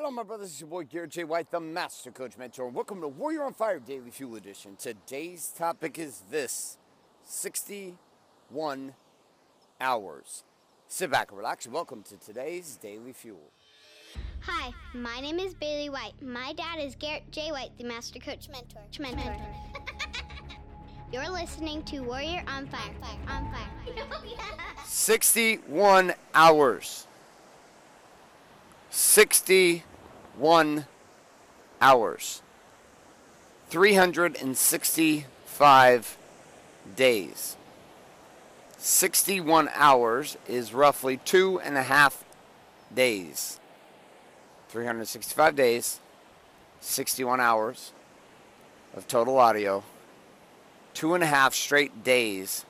Hello, my brothers. It's your boy Garrett J. White, the Master Coach Mentor, and welcome to Warrior on Fire Daily Fuel Edition. Today's topic is this 61 hours. Sit back and relax, and welcome to today's Daily Fuel. Hi, my name is Bailey White. My dad is Garrett J. White, the Master Coach Mentor. Mentor. You're listening to Warrior on Fire. On Fire. 61 hours. 61 hours. 365 days. 61 hours is roughly two and a half days. 365 days, 61 hours of total audio, two and a half straight days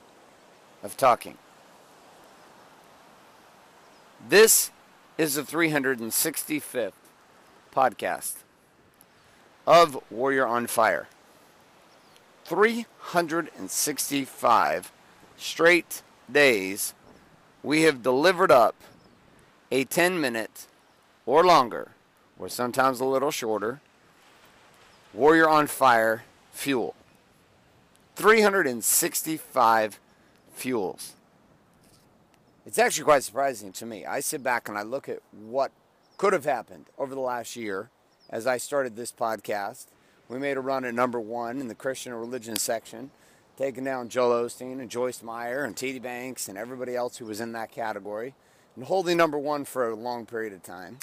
of talking. This is the 365th podcast of Warrior on Fire. 365 straight days we have delivered up a 10 minute or longer, or sometimes a little shorter, Warrior on Fire fuel. 365 fuels. It's actually quite surprising to me. I sit back and I look at what could have happened over the last year as I started this podcast. We made a run at number one in the Christian religion section, taking down Joel Osteen and Joyce Meyer and T.D. Jakes and everybody else who was in that category, and holding number one for a long period of time.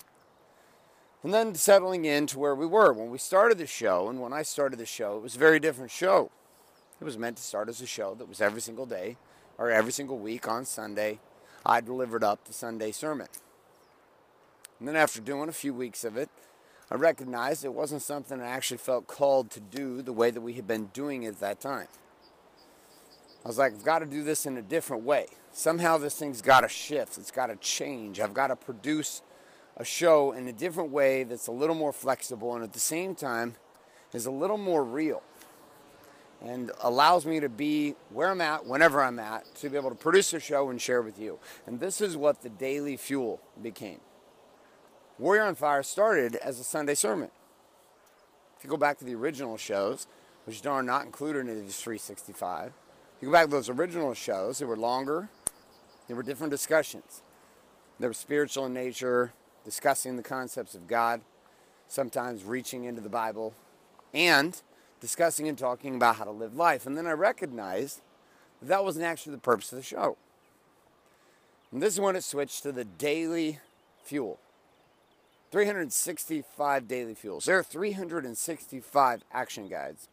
And then settling into where we were. When we started the show, and when I started the show, it was a very different show. It was meant to start as a show that was every single day or every single week on Sunday. I delivered up the Sunday sermon. And then after doing a few weeks of it, I recognized it wasn't something I actually felt called to do the way that we had been doing it at that time. I was like, I've got to do this in a different way. Somehow this thing's got to shift. It's got to change. I've got to produce a show in a different way that's a little more flexible and at the same time is a little more real and allows me to be where I'm at, whenever I'm at, to be able to produce a show and share with you. And this is what the Daily Fuel became. Warrior on Fire started as a Sunday sermon. If you go back to the original shows, which are not included in these 365, if you go back to those original shows, they were longer, they were different discussions. They were spiritual in nature, discussing the concepts of God, sometimes reaching into the Bible, and discussing and talking about how to live life. And then I recognized that, that wasn't actually the purpose of the show. And this is when it switched to the daily fuel. 365 daily fuels. There are 365 action guides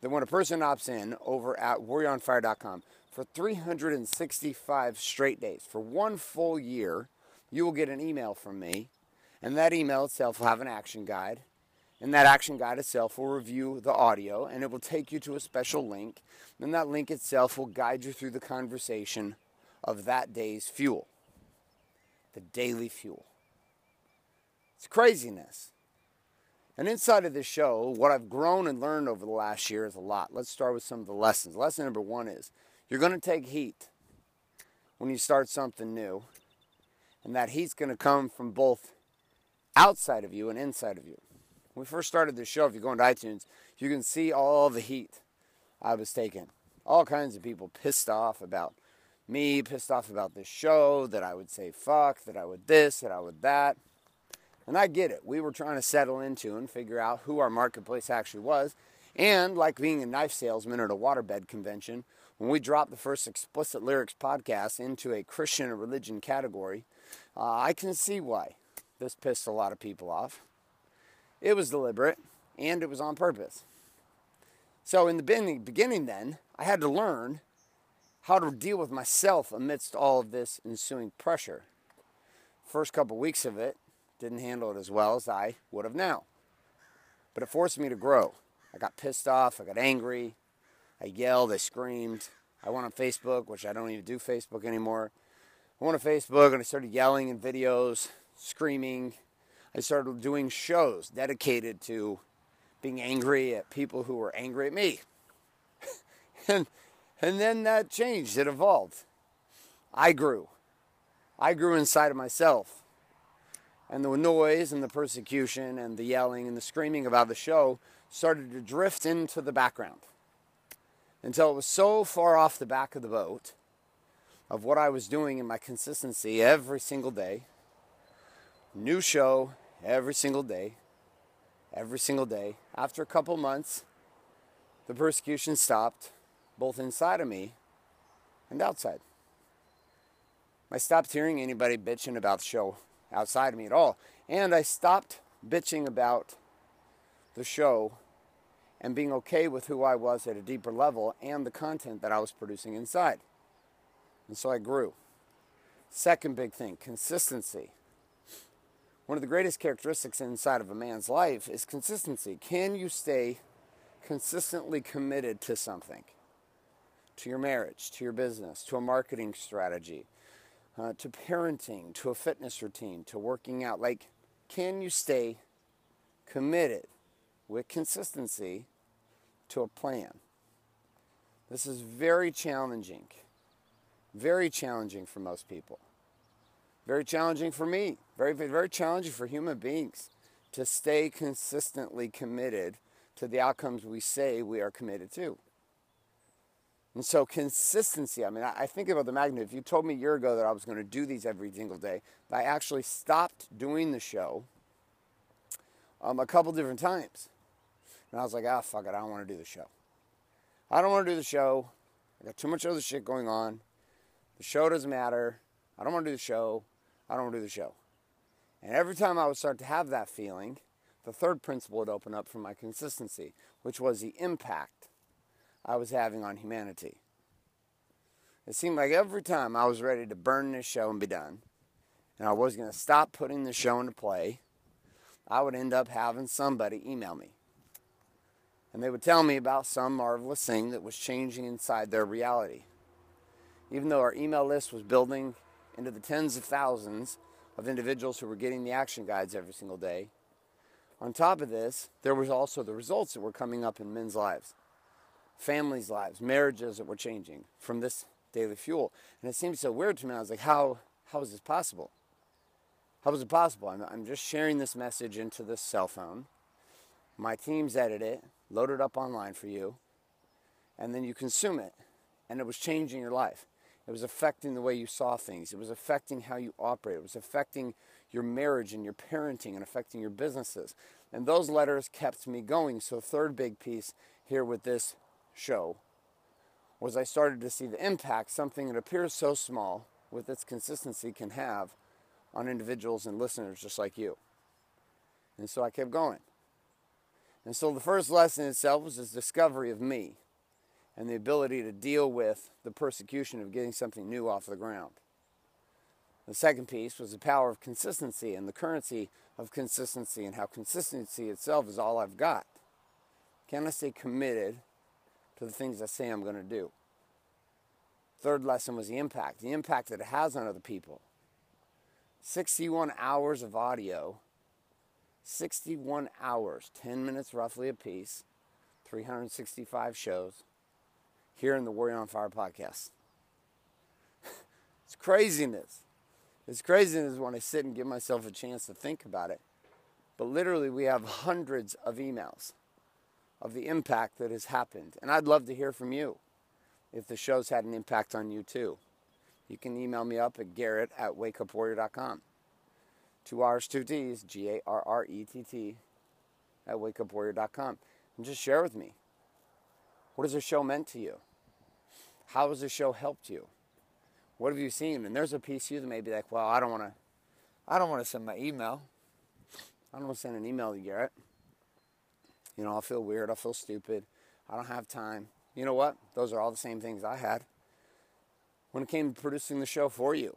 that when a person opts in over at warrioronfire.com for 365 straight days, for one full year, you will get an email from me, and that email itself will have an action guide. And that action guide itself will review the audio and it will take you to a special link. And that link itself will guide you through the conversation of that day's fuel, the daily fuel. It's craziness. And inside of this show, what I've grown and learned over the last year is a lot. Let's start with some of the lessons. Lesson number one is you're going to take heat when you start something new. And that heat's going to come from both outside of you and inside of you. When we first started this show, if you go into iTunes, you can see all the heat I was taking. All kinds of people pissed off about me, pissed off about this show, that I would say fuck, that I would this, that I would that. And I get it. We were trying to settle into and figure out who our marketplace actually was. And like being a knife salesman at a waterbed convention, when we dropped the first Explicit Lyrics podcast into a Christian and religion category, uh, I can see why this pissed a lot of people off. It was deliberate and it was on purpose. So, in the beginning, then, I had to learn how to deal with myself amidst all of this ensuing pressure. First couple weeks of it, didn't handle it as well as I would have now. But it forced me to grow. I got pissed off, I got angry, I yelled, I screamed. I went on Facebook, which I don't even do Facebook anymore. I went on Facebook and I started yelling in videos, screaming. I started doing shows dedicated to being angry at people who were angry at me. and, and then that changed, it evolved. I grew. I grew inside of myself. And the noise and the persecution and the yelling and the screaming about the show started to drift into the background until it was so far off the back of the boat of what I was doing in my consistency every single day. New show every single day, every single day. After a couple months, the persecution stopped, both inside of me and outside. I stopped hearing anybody bitching about the show outside of me at all. And I stopped bitching about the show and being okay with who I was at a deeper level and the content that I was producing inside. And so I grew. Second big thing consistency. One of the greatest characteristics inside of a man's life is consistency. Can you stay consistently committed to something? To your marriage, to your business, to a marketing strategy, uh, to parenting, to a fitness routine, to working out. Like, can you stay committed with consistency to a plan? This is very challenging. Very challenging for most people. Very challenging for me. Very, very challenging for human beings to stay consistently committed to the outcomes we say we are committed to. And so consistency, I mean, I think about the magnet. If you told me a year ago that I was going to do these every single day, I actually stopped doing the show um, a couple different times. And I was like, ah, fuck it, I don't want to do the show. I don't want to do the show. I got too much other shit going on. The show doesn't matter. I don't want to do the show. I don't want to do the show. And every time I would start to have that feeling, the third principle would open up for my consistency, which was the impact I was having on humanity. It seemed like every time I was ready to burn this show and be done, and I was going to stop putting the show into play, I would end up having somebody email me. And they would tell me about some marvelous thing that was changing inside their reality even though our email list was building into the tens of thousands of individuals who were getting the action guides every single day, on top of this, there was also the results that were coming up in men's lives, families' lives, marriages that were changing from this daily fuel. And it seemed so weird to me. I was like, how, how is this possible? How is it possible? I'm, I'm just sharing this message into this cell phone. My teams edit it, load it up online for you, and then you consume it. And it was changing your life. It was affecting the way you saw things. It was affecting how you operate. It was affecting your marriage and your parenting and affecting your businesses. And those letters kept me going. So, third big piece here with this show was I started to see the impact something that appears so small with its consistency can have on individuals and listeners just like you. And so I kept going. And so the first lesson itself was this discovery of me and the ability to deal with the persecution of getting something new off the ground. The second piece was the power of consistency and the currency of consistency and how consistency itself is all I've got. Can I stay committed to the things I say I'm going to do? Third lesson was the impact, the impact that it has on other people. 61 hours of audio, 61 hours, 10 minutes roughly a piece, 365 shows here in the Warrior on Fire podcast. it's craziness. It's craziness when I sit and give myself a chance to think about it. But literally, we have hundreds of emails of the impact that has happened. And I'd love to hear from you if the show's had an impact on you too. You can email me up at garrett at wakeupwarrior.com. Two R's, two T's, G A R R E T T, at wakeupwarrior.com. And just share with me what has the show meant to you? How has the show helped you? What have you seen? And there's a piece of you that may be like, well, I don't want to, I don't want to send my email. I don't want to send an email to Garrett. You know, I'll feel weird. I'll feel stupid. I don't have time. You know what? Those are all the same things I had when it came to producing the show for you.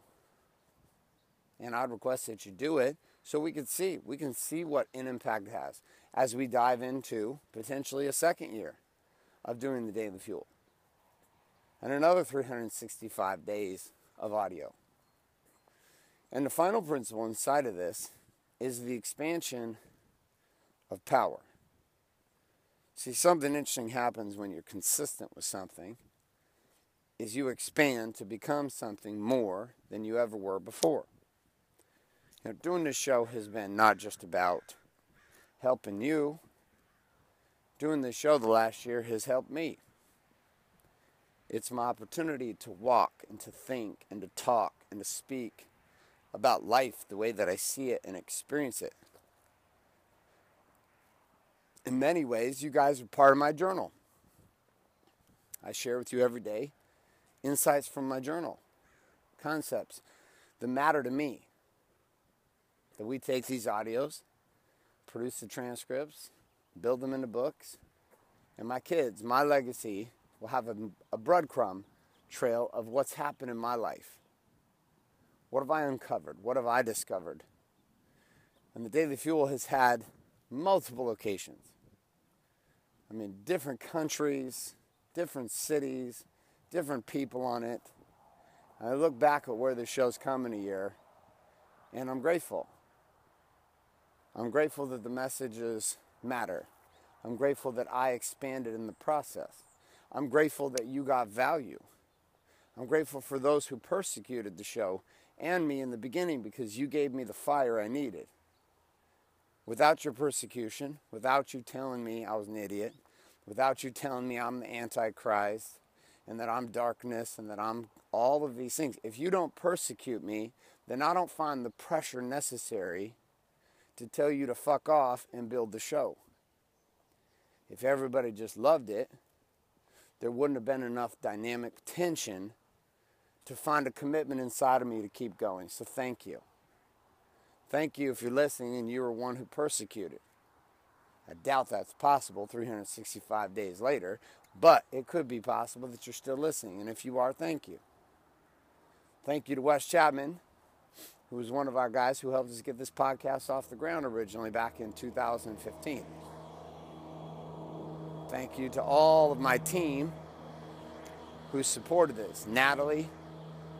And I'd request that you do it so we can see. We can see what an impact has as we dive into potentially a second year of doing the Daily Fuel. And another 365 days of audio. And the final principle inside of this is the expansion of power. See, something interesting happens when you're consistent with something is you expand to become something more than you ever were before. Know, doing this show has been not just about helping you. Doing this show the last year has helped me. It's my opportunity to walk and to think and to talk and to speak about life the way that I see it and experience it. In many ways, you guys are part of my journal. I share with you every day insights from my journal, concepts that matter to me. That we take these audios, produce the transcripts, build them into books, and my kids, my legacy, will have a, a breadcrumb trail of what's happened in my life. What have I uncovered? What have I discovered? And the Daily Fuel has had multiple locations. I mean, different countries, different cities, different people on it. I look back at where the show's come in a year, and I'm grateful. I'm grateful that the messages matter. I'm grateful that I expanded in the process. I'm grateful that you got value. I'm grateful for those who persecuted the show and me in the beginning because you gave me the fire I needed. Without your persecution, without you telling me I was an idiot, without you telling me I'm the Antichrist and that I'm darkness and that I'm all of these things, if you don't persecute me, then I don't find the pressure necessary to tell you to fuck off and build the show. If everybody just loved it, there wouldn't have been enough dynamic tension to find a commitment inside of me to keep going. So thank you. Thank you if you're listening and you were one who persecuted. I doubt that's possible 365 days later, but it could be possible that you're still listening. And if you are, thank you. Thank you to Wes Chapman, who was one of our guys who helped us get this podcast off the ground originally back in 2015. Thank you to all of my team who supported this. Natalie,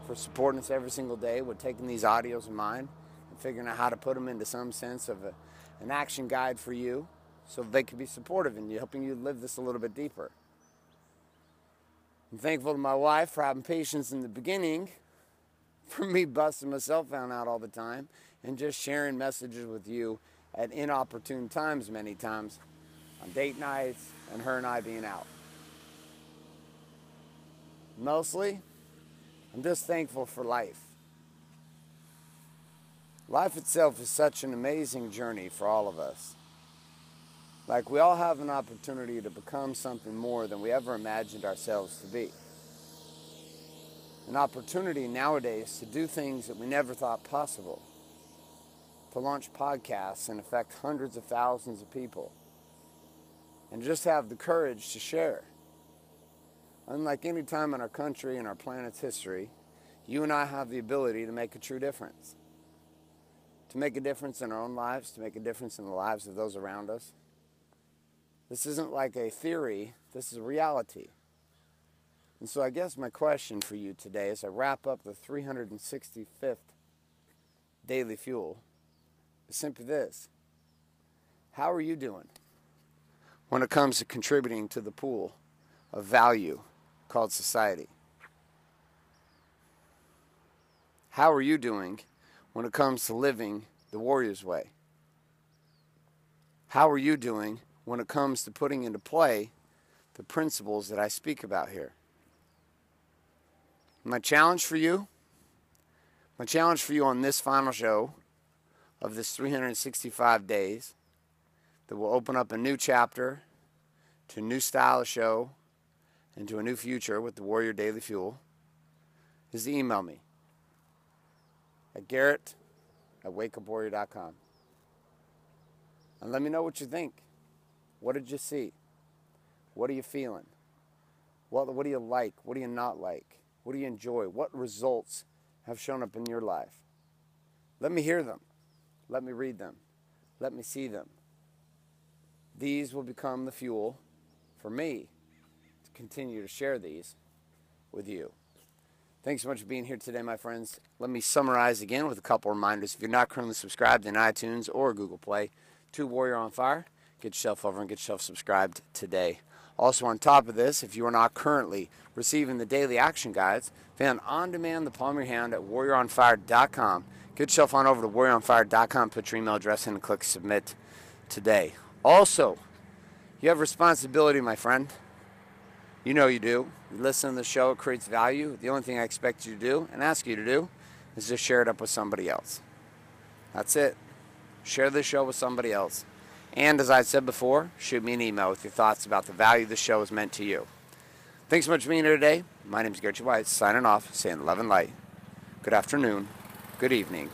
for supporting us every single day with taking these audios of mine and figuring out how to put them into some sense of a, an action guide for you so they can be supportive in you, helping you live this a little bit deeper. I'm thankful to my wife for having patience in the beginning, for me busting my cell phone out all the time, and just sharing messages with you at inopportune times many times on date nights and her and I being out. Mostly, I'm just thankful for life. Life itself is such an amazing journey for all of us. Like, we all have an opportunity to become something more than we ever imagined ourselves to be. An opportunity nowadays to do things that we never thought possible. To launch podcasts and affect hundreds of thousands of people. And just have the courage to share. Unlike any time in our country and our planet's history, you and I have the ability to make a true difference. To make a difference in our own lives, to make a difference in the lives of those around us. This isn't like a theory, this is reality. And so I guess my question for you today as I wrap up the 365th daily fuel is simply this. How are you doing when it comes to contributing to the pool of value called society? How are you doing when it comes to living the warrior's way? How are you doing when it comes to putting into play the principles that I speak about here? My challenge for you, my challenge for you on this final show of this 365 days that will open up a new chapter to a new style of show and to a new future with the Warrior Daily Fuel is to email me at garrett at wakeupwarrior.com. And let me know what you think. What did you see? What are you feeling? What, what do you like? What do you not like? What do you enjoy? What results have shown up in your life? Let me hear them. Let me read them. Let me see them. These will become the fuel for me to continue to share these with you. Thanks so much for being here today, my friends. Let me summarize again with a couple reminders. If you're not currently subscribed in iTunes or Google Play to Warrior on Fire, get yourself over and get yourself subscribed today. Also, on top of this, if you are not currently receiving the daily action guides, found on demand the palm of your hand at warrioronfire.com, Get yourself on over to warrioronfire.com, put your email address in, and click submit today. Also, you have responsibility, my friend. You know you do. You listen to the show, it creates value. The only thing I expect you to do and ask you to do is just share it up with somebody else. That's it. Share the show with somebody else. And as I said before, shoot me an email with your thoughts about the value the show has meant to you. Thanks so much for being here today. My name is Gary White, signing off, saying love and light. Good afternoon, good evening,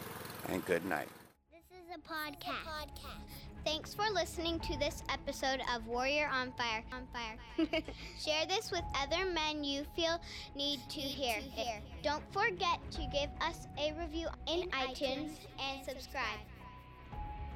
and good night. This is a podcast. Thanks for listening to this episode of Warrior on Fire. On Fire. Share this with other men you feel need to hear. Don't forget to give us a review in iTunes and subscribe.